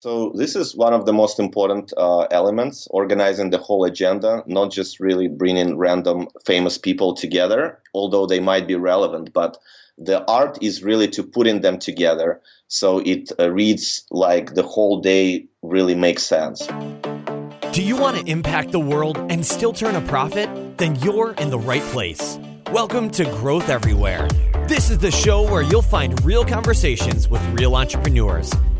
So this is one of the most important uh, elements, organizing the whole agenda, not just really bringing random famous people together, although they might be relevant, but the art is really to putting them together so it uh, reads like the whole day really makes sense. Do you want to impact the world and still turn a profit? Then you're in the right place. Welcome to Growth Everywhere. This is the show where you'll find real conversations with real entrepreneurs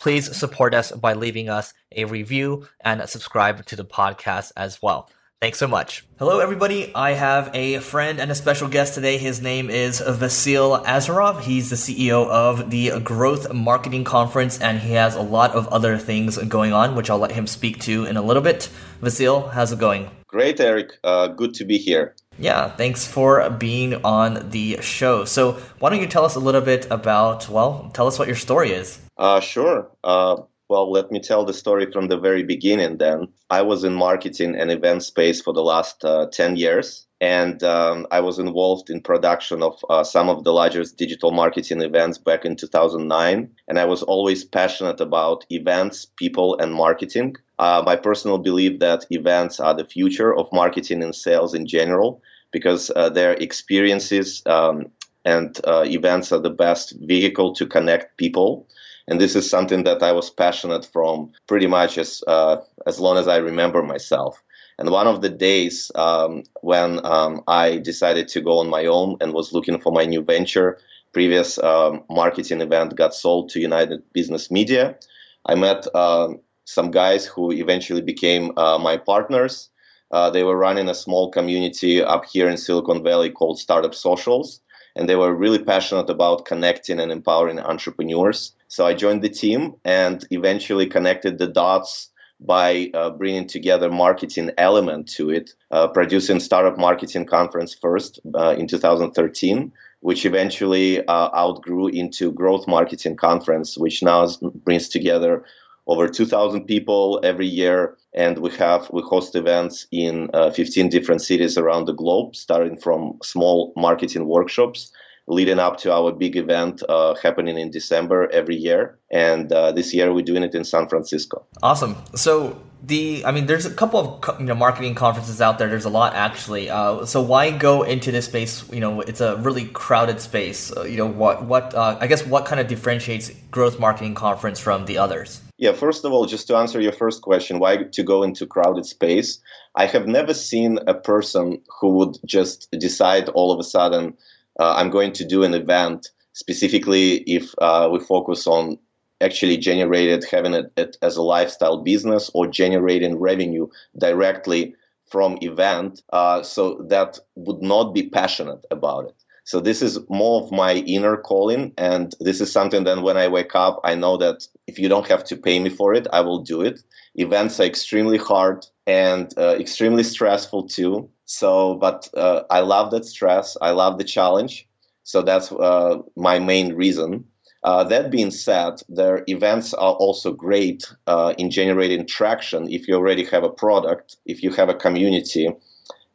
please support us by leaving us a review and subscribe to the podcast as well. Thanks so much. Hello, everybody. I have a friend and a special guest today. His name is Vasil Azarov. He's the CEO of the Growth Marketing Conference, and he has a lot of other things going on, which I'll let him speak to in a little bit. Vasil, how's it going? Great, Eric. Uh, good to be here. Yeah, thanks for being on the show. So, why don't you tell us a little bit about, well, tell us what your story is. Uh, sure. Uh, well, let me tell the story from the very beginning then. I was in marketing and event space for the last uh, 10 years, and um, I was involved in production of uh, some of the largest digital marketing events back in 2009. And I was always passionate about events, people, and marketing. Uh, my personal belief that events are the future of marketing and sales in general because uh, their experiences um, and uh, events are the best vehicle to connect people and this is something that I was passionate from pretty much as uh, as long as I remember myself. And one of the days um, when um, I decided to go on my own and was looking for my new venture, previous um, marketing event got sold to United Business Media. I met uh, some guys who eventually became uh, my partners. Uh, they were running a small community up here in Silicon Valley called Startup Socials and they were really passionate about connecting and empowering entrepreneurs. So I joined the team and eventually connected the dots by uh, bringing together marketing element to it, uh, producing startup marketing conference first uh, in 2013, which eventually uh, outgrew into growth marketing conference, which now brings together over 2,000 people every year, and we have we host events in uh, 15 different cities around the globe, starting from small marketing workshops leading up to our big event uh, happening in December every year. And uh, this year we're doing it in San Francisco. Awesome. So the, I mean, there's a couple of you know marketing conferences out there. There's a lot actually. Uh, so why go into this space? You know, it's a really crowded space. Uh, you know, what what uh, I guess what kind of differentiates growth marketing conference from the others? Yeah, first of all, just to answer your first question, why to go into crowded space? I have never seen a person who would just decide all of a sudden uh, I'm going to do an event specifically if uh, we focus on actually generated having it, it, as a lifestyle business or generating revenue directly from event uh, so that would not be passionate about it so this is more of my inner calling and this is something that when i wake up i know that if you don't have to pay me for it i will do it events are extremely hard and uh, extremely stressful too so, but uh, I love that stress. I love the challenge. So that's uh, my main reason. Uh, that being said, their events are also great uh, in generating traction if you already have a product, if you have a community,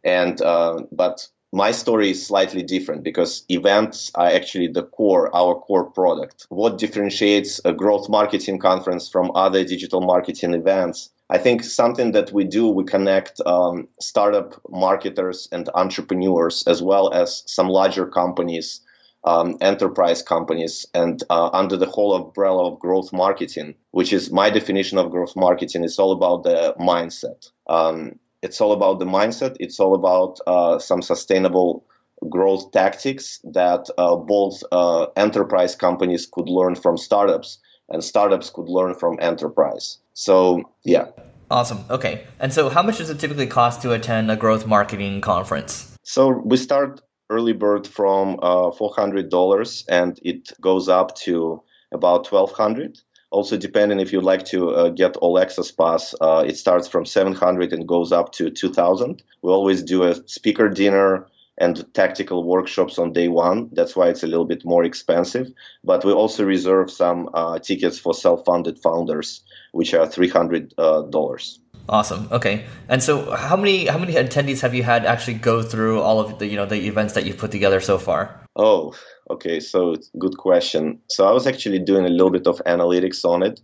and uh, but my story is slightly different because events are actually the core, our core product. What differentiates a growth marketing conference from other digital marketing events I think something that we do, we connect um, startup marketers and entrepreneurs, as well as some larger companies, um, enterprise companies, and uh, under the whole umbrella of growth marketing, which is my definition of growth marketing. It's all about the mindset. Um, it's all about the mindset. It's all about uh, some sustainable growth tactics that uh, both uh, enterprise companies could learn from startups and startups could learn from enterprise. So, yeah. Awesome. Okay. And so, how much does it typically cost to attend a growth marketing conference? So, we start early bird from uh, $400 and it goes up to about 1200 Also, depending if you'd like to uh, get all access pass, uh, it starts from 700 and goes up to 2000. We always do a speaker dinner and tactical workshops on day one. That's why it's a little bit more expensive. But we also reserve some uh, tickets for self-funded founders, which are three hundred uh, dollars. Awesome. Okay. And so, how many how many attendees have you had actually go through all of the you know the events that you've put together so far? Oh, okay. So good question. So I was actually doing a little bit of analytics on it.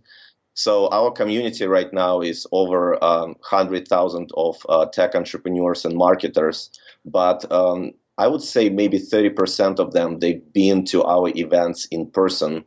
So our community right now is over um, 100,000 of uh, tech entrepreneurs and marketers, but um, I would say maybe 30% of them they've been to our events in person.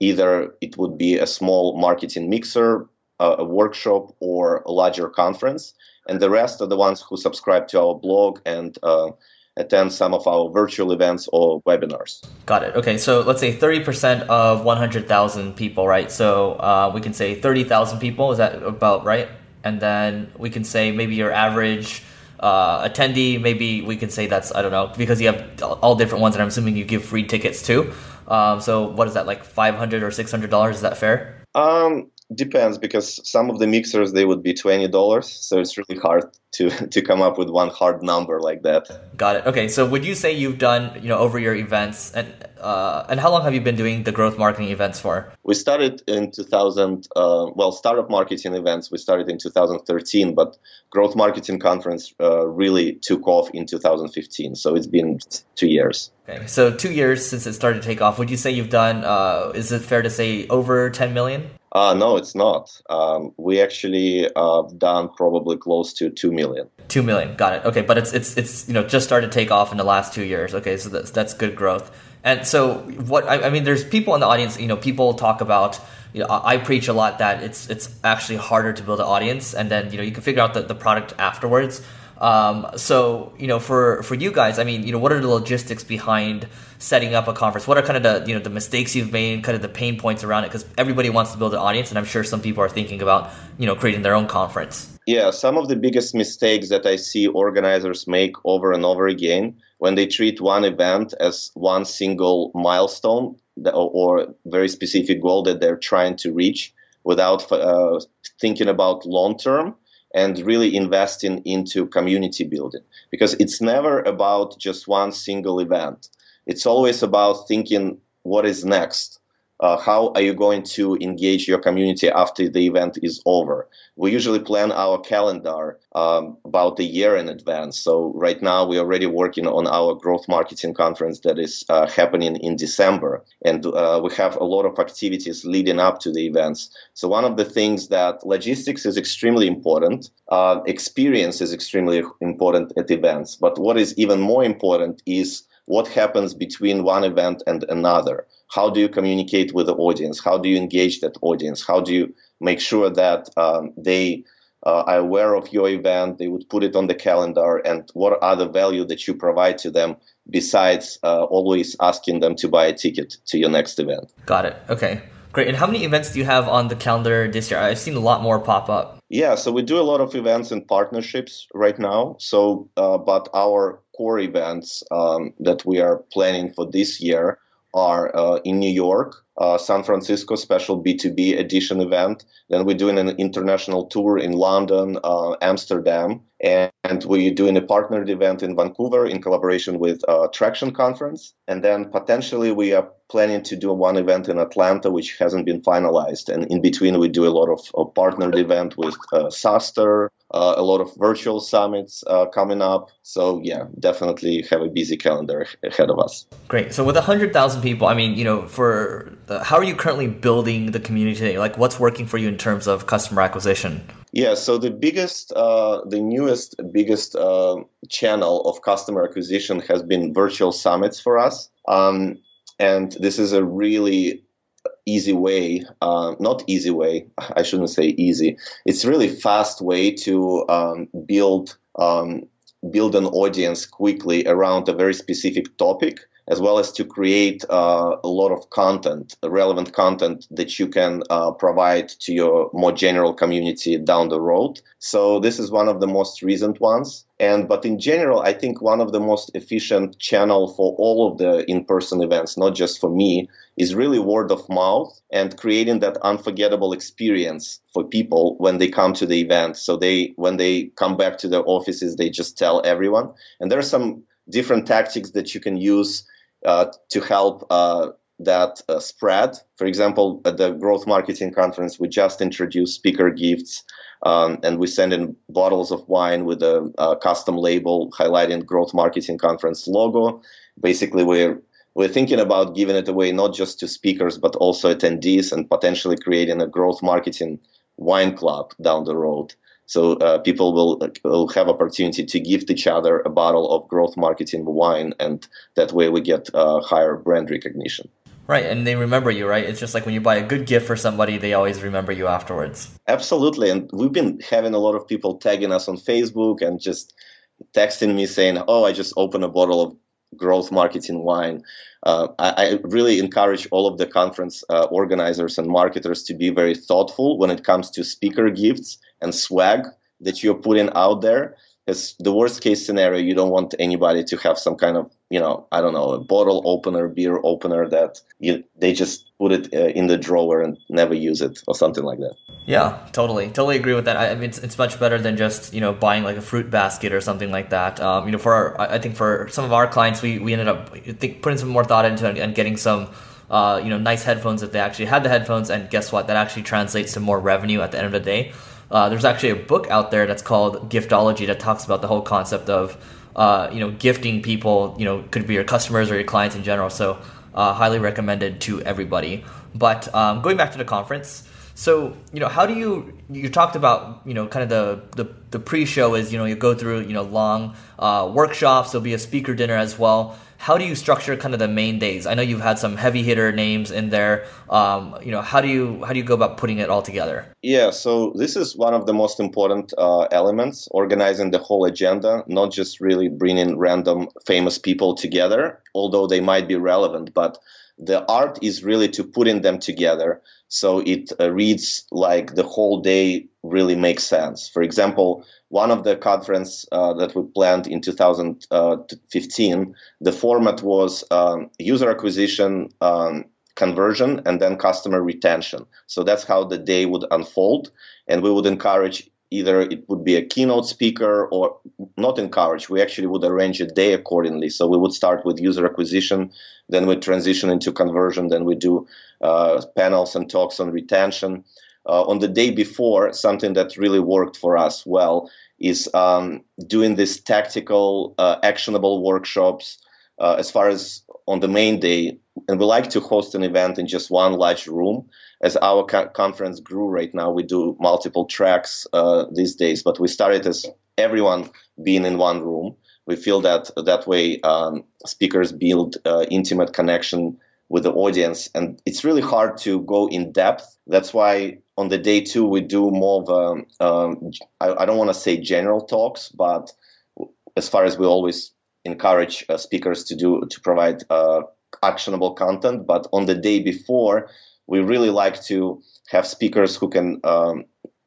Either it would be a small marketing mixer, uh, a workshop, or a larger conference, and the rest are the ones who subscribe to our blog and uh, attend some of our virtual events or webinars. Got it. Okay, so let's say 30% of 100,000 people, right? So uh, we can say 30,000 people. Is that about right? And then we can say maybe your average uh, attendee, maybe we can say that's, I don't know, because you have all different ones, and I'm assuming you give free tickets too. Um, so what is that, like 500 or $600? Is that fair? Um, depends because some of the mixers they would be twenty dollars, so it's really hard to to come up with one hard number like that. Got it. Okay, so would you say you've done you know over your events and uh, and how long have you been doing the growth marketing events for? We started in 2000. Uh, well, startup marketing events we started in 2013, but growth marketing conference uh, really took off in 2015. So it's been two years. Okay, so two years since it started to take off. Would you say you've done? Uh, is it fair to say over 10 million? Uh, no, it's not. Um, we actually uh, done probably close to two million. Two million, got it. Okay, but it's it's it's you know just started to take off in the last two years. Okay, so that's that's good growth. And so what I, I mean, there's people in the audience. You know, people talk about. You know, I preach a lot that it's it's actually harder to build an audience, and then you know you can figure out the, the product afterwards. Um, so you know, for for you guys, I mean, you know, what are the logistics behind setting up a conference? What are kind of the you know the mistakes you've made, kind of the pain points around it? Because everybody wants to build an audience, and I'm sure some people are thinking about you know creating their own conference. Yeah, some of the biggest mistakes that I see organizers make over and over again when they treat one event as one single milestone or very specific goal that they're trying to reach without uh, thinking about long term and really investing into community building because it's never about just one single event. It's always about thinking what is next uh, how are you going to engage your community after the event is over? We usually plan our calendar um, about a year in advance. So right now we're already working on our growth marketing conference that is uh, happening in December, and uh, we have a lot of activities leading up to the events. So one of the things that logistics is extremely important, uh, experience is extremely important at events, but what is even more important is what happens between one event and another. How do you communicate with the audience? How do you engage that audience? How do you make sure that um, they uh, are aware of your event? They would put it on the calendar, and what are the value that you provide to them besides uh, always asking them to buy a ticket to your next event? Got it. Okay. Great. And how many events do you have on the calendar this year? I've seen a lot more pop up. Yeah, so we do a lot of events and partnerships right now. So, uh, but our core events um, that we are planning for this year are uh, in New York, uh, San Francisco special B2B edition event. Then we're doing an international tour in London, uh, Amsterdam, and, we're doing a partnered event in Vancouver in collaboration with uh, Traction Conference. And then potentially we are planning to do one event in Atlanta, which hasn't been finalized. And in between, we do a lot of, partnered event with uh, SaaStr, uh, a lot of virtual summits uh, coming up. So yeah, definitely have a busy calendar ahead of us. Great. So with hundred thousand people, I mean, you know, for the, how are you currently building the community? Like, what's working for you in terms of customer acquisition? Yeah, so the biggest, uh, the newest, biggest uh, channel of customer acquisition has been virtual summits for us. Um, and this is a really easy way, uh, not easy way, I shouldn't say easy. It's really fast way to um, build um, build an audience quickly around a very specific topic as well as to create uh, a lot of content, relevant content that you can uh, provide to your more general community down the road. So this is one of the most recent ones. And but in general, I think one of the most efficient channel for all of the in-person events, not just for me, is really word of mouth and creating that unforgettable experience for people when they come to the event. So they when they come back to their offices, they just tell everyone. And there are some different tactics that you can use to help uh, that uh, spread. For example, at the Growth Marketing Conference, we just introduced speaker gifts. Um, and we send in bottles of wine with a, a, custom label highlighting Growth Marketing Conference logo. Basically, we're we're thinking about giving it away not just to speakers but also attendees and potentially creating a growth marketing wine club down the road. So uh, people will, will have opportunity to gift each other a bottle of growth marketing wine, and that way we get uh, higher brand recognition. Right, and they remember you, right? It's just like when you buy a good gift for somebody, they always remember you afterwards. Absolutely, and we've been having a lot of people tagging us on Facebook and just texting me saying, "Oh, I just opened a bottle of growth marketing wine." Uh, I, I, really encourage all of the conference uh, organizers and marketers to be very thoughtful when it comes to speaker gifts and swag that you're putting out there because the worst case scenario you don't want anybody to have some kind of you know i don't know a bottle opener beer opener that you, they just put it uh, in the drawer and never use it or something like that. Yeah totally totally agree with that. I, I mean it's, it's much better than just you know buying like a fruit basket or something like that. Um, you know for our, i think for some of our clients we, we ended up think, putting some more thought into it and getting some uh, you know nice headphones that they actually had the headphones and guess what? That actually translates to more revenue at the end of the day uh, there's actually a book out there that's called Giftology that talks about the whole concept of uh, you know gifting people. You know, could be your customers or your clients in general. So uh, highly recommended to everybody. But um, going back to the conference. So you know, how do you you talked about you know kind of the the, the pre-show is you know you go through you know long uh, workshops. There'll be a speaker dinner as well how do you structure kind of the main days? I know you've had some heavy hitter names in there. Um, you know, how do you how do you go about putting it all together? Yeah, so this is one of the most important uh, elements: organizing the whole agenda, not just really bringing random famous people together, although they might be relevant, but the art is really to putting them together so it uh, reads like the whole day really makes sense. For example, one of the conference uh, that we planned in 2015, the format was um, user acquisition, um, conversion, and then customer retention. So that's how the day would unfold, and we would encourage either it would be a keynote speaker or not encourage. We actually would arrange a day accordingly. So we would start with user acquisition, then we transition into conversion, then we do uh, panels and talks on retention. Uh, on the day before, something that really worked for us well is um, doing these tactical, uh, actionable workshops uh, as far as on the main day. And we like to host an event in just one large room. As our co- conference grew right now, we do multiple tracks uh, these days, but we started as everyone being in one room. We feel that that way um, speakers build uh, intimate connection with the audience. And it's really hard to go in depth. That's why on the day two, we do more of, a, um, I, I, don't want to say general talks, but as far as we always encourage uh, speakers to do, to provide uh, actionable content. But on the day before, we really like to have speakers who can, um,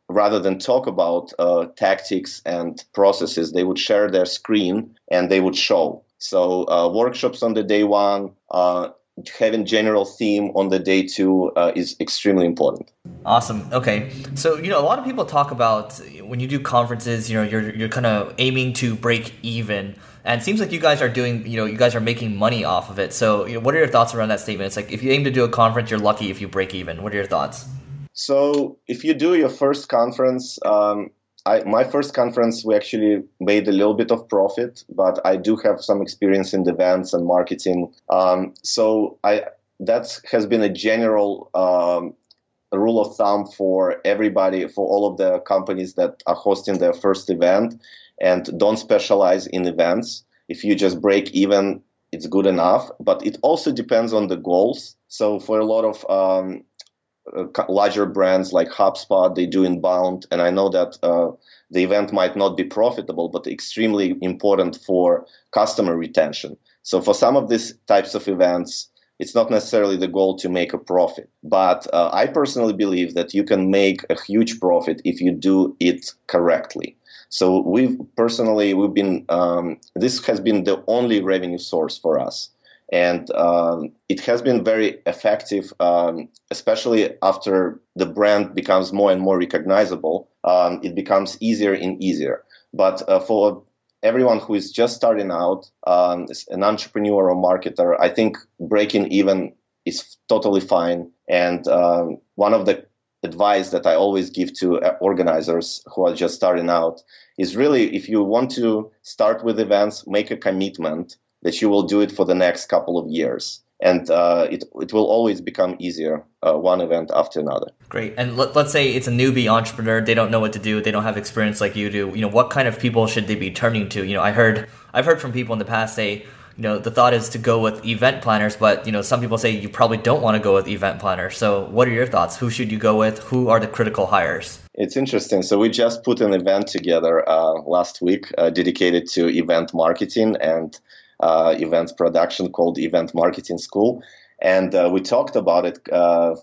rather than talk about uh, tactics and processes, they would share their screen and they would show. So uh, workshops on the day one, uh, having general theme on the day two uh, is extremely important. Awesome. Okay, so you know a lot of people talk about when you do conferences, you know, you're you're kind of aiming to break even, and it seems like you guys are doing, you know, you guys are making money off of it. So, you know, what are your thoughts around that statement? It's like if you aim to do a conference, you're lucky if you break even. What are your thoughts? So, if you do your first conference, um, I, my first conference, we actually made a little bit of profit, but I do have some experience in events and marketing. Um, so I that has been a general um, rule of thumb for everybody, for all of the companies that are hosting their first event and don't specialize in events. If you just break even, it's good enough. But it also depends on the goals. So for a lot of um, uh, larger brands like HubSpot, they do inbound, and I know that uh, the event might not be profitable, but extremely important for customer retention. So for some of these types of events, it's not necessarily the goal to make a profit. But uh, I personally believe that you can make a huge profit if you do it correctly. So we've personally we've been um, this has been the only revenue source for us, and um, it has been very effective, um, especially after the brand becomes more and more recognizable. Um, it becomes easier and easier. But uh, for everyone who is just starting out, um, an entrepreneur or marketer, I think breaking even is totally fine. And um, one of the advice that I always give to uh, organizers who are just starting out is really if you want to start with events, make a commitment that you will do it for the next couple of years. And uh, it, it will always become easier, uh, one event after another. Great. And let, let's say it's a newbie entrepreneur; they don't know what to do, they don't have experience like you do. You know, what kind of people should they be turning to? You know, I heard I've heard from people in the past say, you know the thought is to go with event planners but you know some people say you probably don't want to go with event planners so what are your thoughts who should you go with who are the critical hires it's interesting so we just put an event together uh, last week uh, dedicated to event marketing and uh, production called event marketing school and uh, we talked about it uh,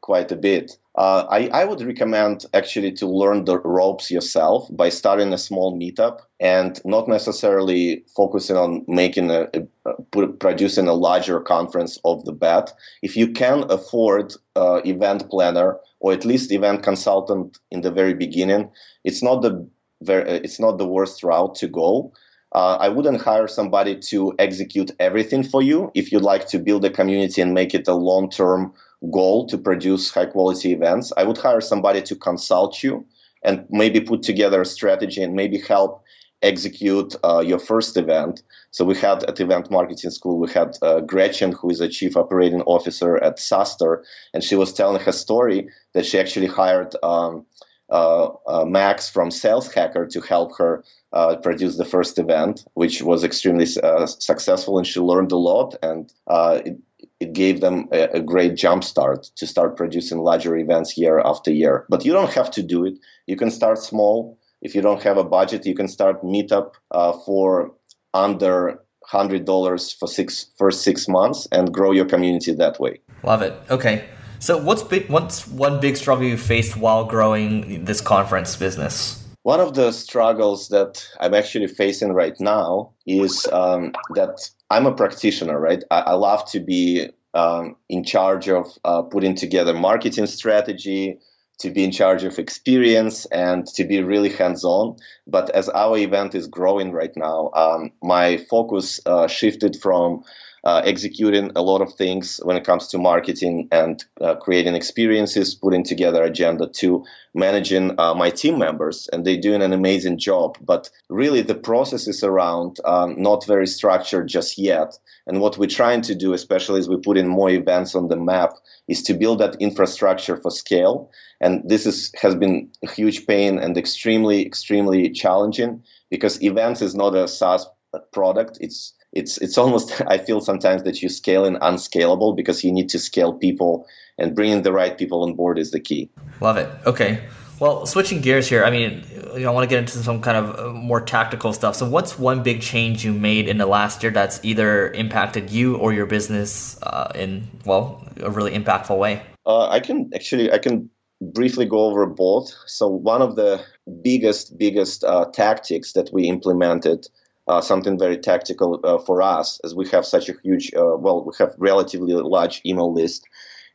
quite a bit uh, I, I, would recommend actually to learn the ropes yourself by starting a small meetup and not necessarily focusing on making a, a producing a larger conference of the bat. If you can afford uh, event planner or at least event consultant in the very beginning, it's not the very, it's not the worst route to go. Uh, I wouldn't hire somebody to execute everything for you. If you'd like to build a community and make it a long term goal to produce high quality events, I would hire somebody to consult you and maybe put together a strategy and maybe help execute uh, your first event. So we had at Event Marketing School, we had uh, Gretchen, who is a chief operating officer at SaaStr, and she was telling her story that she actually hired um, Max from Sales Hacker to help her uh, produce the first event, which was extremely uh, successful, and she learned a lot. And it, it gave them a, a great jump start to start producing larger events year after year. But you don't have to do it. You can start small. If you don't have a budget, you can start Meetup uh, for under hundred dollars for six first six months and grow your community that way. Love it. Okay. So what's big, what's one big struggle you faced while growing this conference business? One of the struggles that I'm actually facing right now is um, that I'm a practitioner, right? I, I love to be um, in charge of uh, putting together marketing strategy, to be in charge of experience, and to be really hands-on. But as our event is growing right now, um, my focus uh, shifted from uh, executing a lot of things when it comes to marketing and uh, creating experiences, putting together agenda to managing uh, my team members, and they're doing an amazing job. But really, the process is around um, not very structured just yet. And what we're trying to do, especially as we put in more events on the map, is to build that infrastructure for scale. And this is, has been a huge pain and extremely, extremely challenging because events is not a SaaS product. It's it's it's almost I feel sometimes that you scale in unscalable because you need to scale people and bringing the right people on board is the key. Love it. Okay. Well, switching gears here, I mean, you know, I want to get into some kind of uh, more tactical stuff. So, what's one big change you made in the last year that's either impacted you or your business uh, in well a really impactful way? Uh, I can actually I can briefly go over both. So, one of the biggest biggest uh, tactics that we implemented uh, something very tactical uh, for us as we have such a huge, uh, well, we have relatively large email list,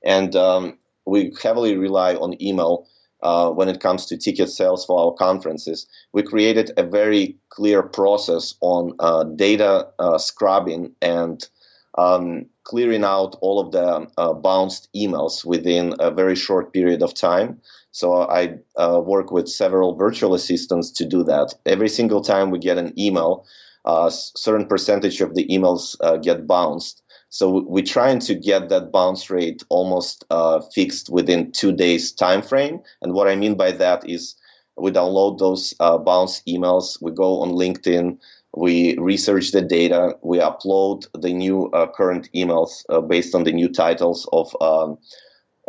and um, we heavily rely on email uh, when it comes to ticket sales for our conferences. We created a very clear process on uh, data uh, scrubbing and um, clearing out all of the bounced emails within a very short period of time. So I uh, work with several virtual assistants to do that. Every single time we get an email, a uh, certain percentage of the emails uh, get bounced. So we're trying to get that bounce rate almost uh, fixed within two days time frame. And what I mean by that is we download those uh, bounce emails, we go on LinkedIn, we research the data, we upload the new uh, current emails based on the new titles of um,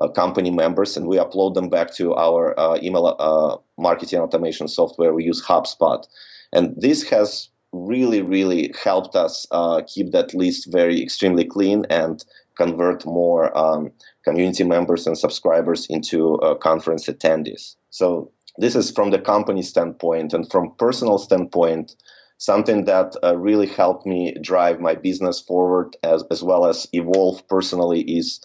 company members and we upload them back to our uh, email uh, marketing automation software. We use HubSpot. And this has really, really helped us uh, keep that list very extremely clean and convert more um, community members and subscribers into uh, conference attendees. So this is from the company standpoint and from personal standpoint something that uh, really helped me drive my business forward as, as well as evolve personally is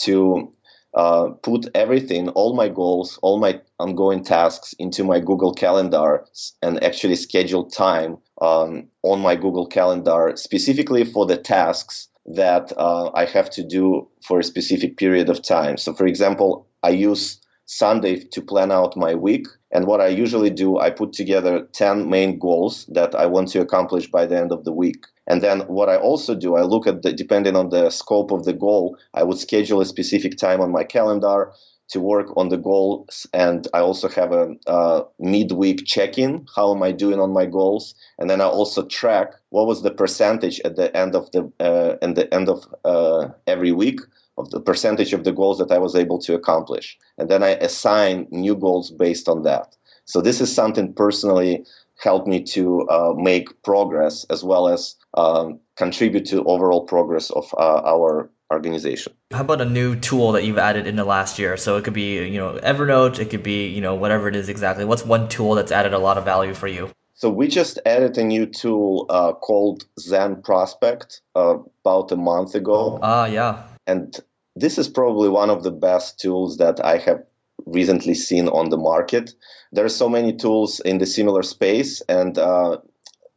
to uh, put everything, all my goals, all my ongoing tasks into my Google Calendar and actually schedule time um, on my Google Calendar specifically for the tasks that uh, I have to do for a specific period of time. So, for example, I use Sunday to plan out my week. And what I usually do, I put together 10 main goals that I want to accomplish by the end of the week. And then what I also do, I look at the, depending on the scope of the goal, I would schedule a specific time on my calendar to work on the goals. And I also have a, a midweek check-in. How am I doing on my goals? And then I also track what was the percentage at the end of the, uh, the end of uh, every week of the percentage of the goals that I was able to accomplish. And then I assign new goals based on that. So this is something personally helped me to uh, make progress as well as um, contribute to overall progress of uh, our organization. How about a new tool that you've added in the last year? So it could be, you know, Evernote, it could be, you know, whatever it is exactly. What's one tool that's added a lot of value for you? So we just added a new tool uh, called Zen Prospect uh, about a month ago. Ah, yeah. And this is probably one of the best tools that I have recently seen on the market. There are so many tools in the similar space, and uh,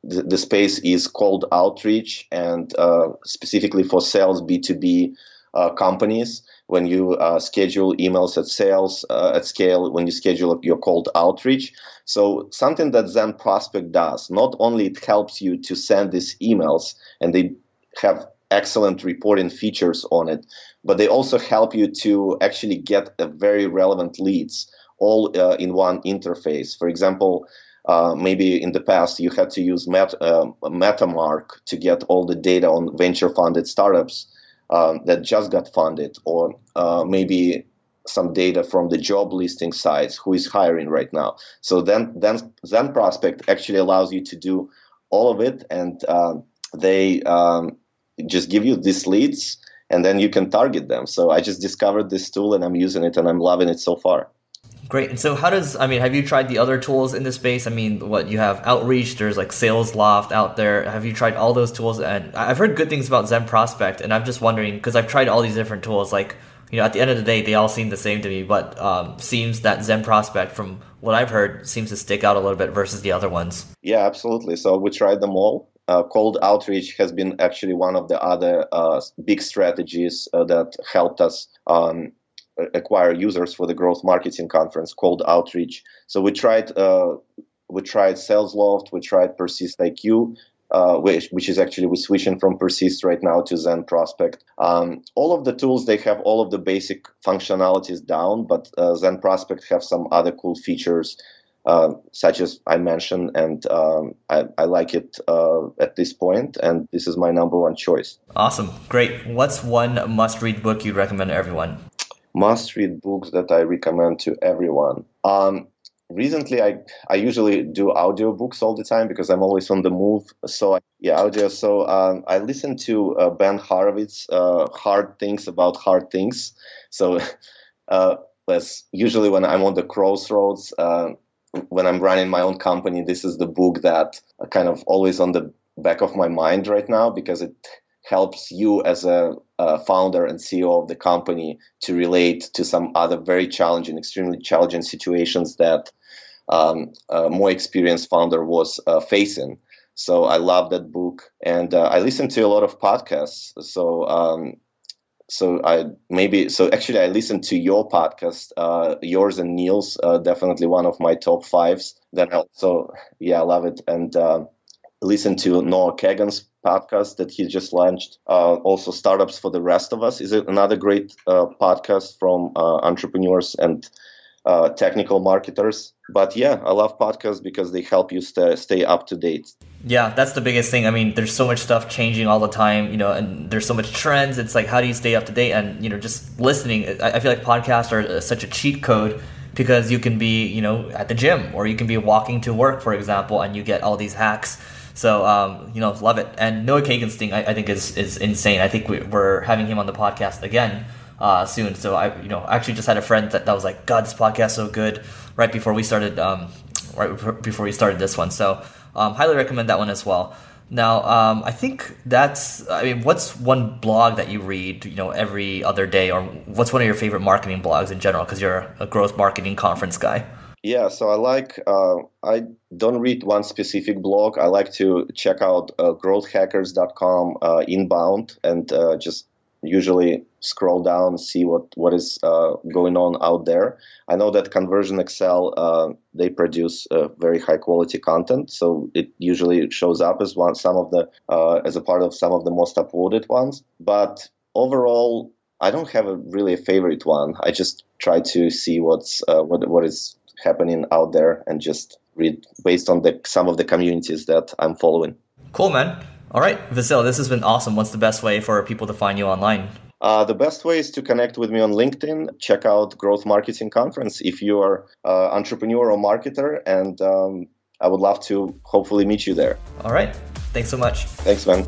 the, the, space is called outreach, and uh, specifically for sales B2B uh, companies. When you uh, schedule emails at sales uh, at scale, when you schedule your cold outreach. So something that Zen Prospect does, not only it helps you to send these emails, and they have excellent reporting features on it, but they also help you to actually get very relevant leads all uh, in one interface. For example, uh, maybe in the past you had to use Met, uh, Mattermark to get all the data on venture funded startups um, that just got funded, or uh, maybe some data from the job listing sites who is hiring right now. So then, then Zen Prospect actually allows you to do all of it, and uh, they um, just give you these leads and then you can target them. So I just discovered this tool and I'm using it and I'm loving it so far. Great. And so how does I mean, have you tried the other tools in this space? I mean, what you have outreach, there's like Salesloft out there. Have you tried all those tools? And I've heard good things about Zen Prospect and I'm just wondering because I've tried all these different tools like you know, at the end of the day, they all seem the same to me, but um, seems that Zen Prospect, from what I've heard, seems to stick out a little bit versus the other ones. Yeah, absolutely. So we tried them all uh, cold outreach has been actually one of the other uh, big strategies uh, that helped us um, acquire users for the growth marketing conference cold outreach. So we tried uh, we tried salesloft we tried persist iq uh, which, which is actually we're switching from persist right now to zen prospect. Um, all of the tools they have all of the basic functionalities down but uh, zen prospect have some other cool features such as I mentioned, and um, I, I, like it uh, at this point, and this is my number one choice. Awesome, great. What's one must-read book you'd recommend to everyone? Must-read books that I recommend to everyone. Um, recently, I I usually do audiobooks all the time because I'm always on the move. So yeah, audio. So um, I listen to uh, Ben Horowitz, uh, "Hard Things About Hard Things." So. Uh, usually when I'm on the crossroads, uh, when I'm running my own company, this is the book that kind of always on the back of my mind right now because it helps you as a, a, founder and CEO of the company to relate to some other very challenging, extremely challenging situations that um, a more experienced founder was uh, facing. So I love that book, and uh, I listen to a lot of podcasts. So um, so I maybe so actually I listened to your podcast, uh, yours and Neil's, uh, definitely one of my top fives. Then I also yeah I love it and uh, listen to Noah Kagan's podcast that he just launched. Uh, also, startups for the rest of us is another great uh, podcast from uh, entrepreneurs and uh, technical marketers. But yeah, I love podcasts because they help you stay, stay up to date. Yeah, that's the biggest thing. I mean, there's so much stuff changing all the time, you know, and there's so much trends. It's like, how do you stay up to date? And, you know, just listening, I feel like podcasts are uh, such a cheat code because you can be, you know, at the gym or you can be walking to work, for example, and you get all these hacks So um, you know, love it. And Noah Kagan's I, I think is is insane. I think we, are having him on the podcast again uh, soon. So I, you know, actually just had a friend that, that was like, God, this podcast so good. Right before we started, um, right before we started this one. So um, highly recommend that one as well. Now, um, I think that's. I mean, what's one blog that you read, you know, every other day, or what's one of your favorite marketing blogs in general? Because you're a growth marketing conference guy. Yeah, so I like. Uh, I don't read one specific blog. I like to check out uh, growthhackers.com uh, inbound and uh, just usually scroll down see what what is uh, going on out there. I know that ConversionXL uh, they produce uh, very high quality content so it usually shows up as one some of the uh, as a part of some of the most upvoted ones. But overall i don't have a really a favorite one. I just try to see what's uh, what what is happening out there and just read based on the some of the communities that i'm following. Cool man. All right, Vasil, this has been awesome. What's the best way for people to find you online? Uh, the best way is to connect with me on LinkedIn. Check out Growth Marketing Conference if you are uh, entrepreneur or marketer, and um, I would love to hopefully meet you there. All right. Thanks so much. Thanks, man.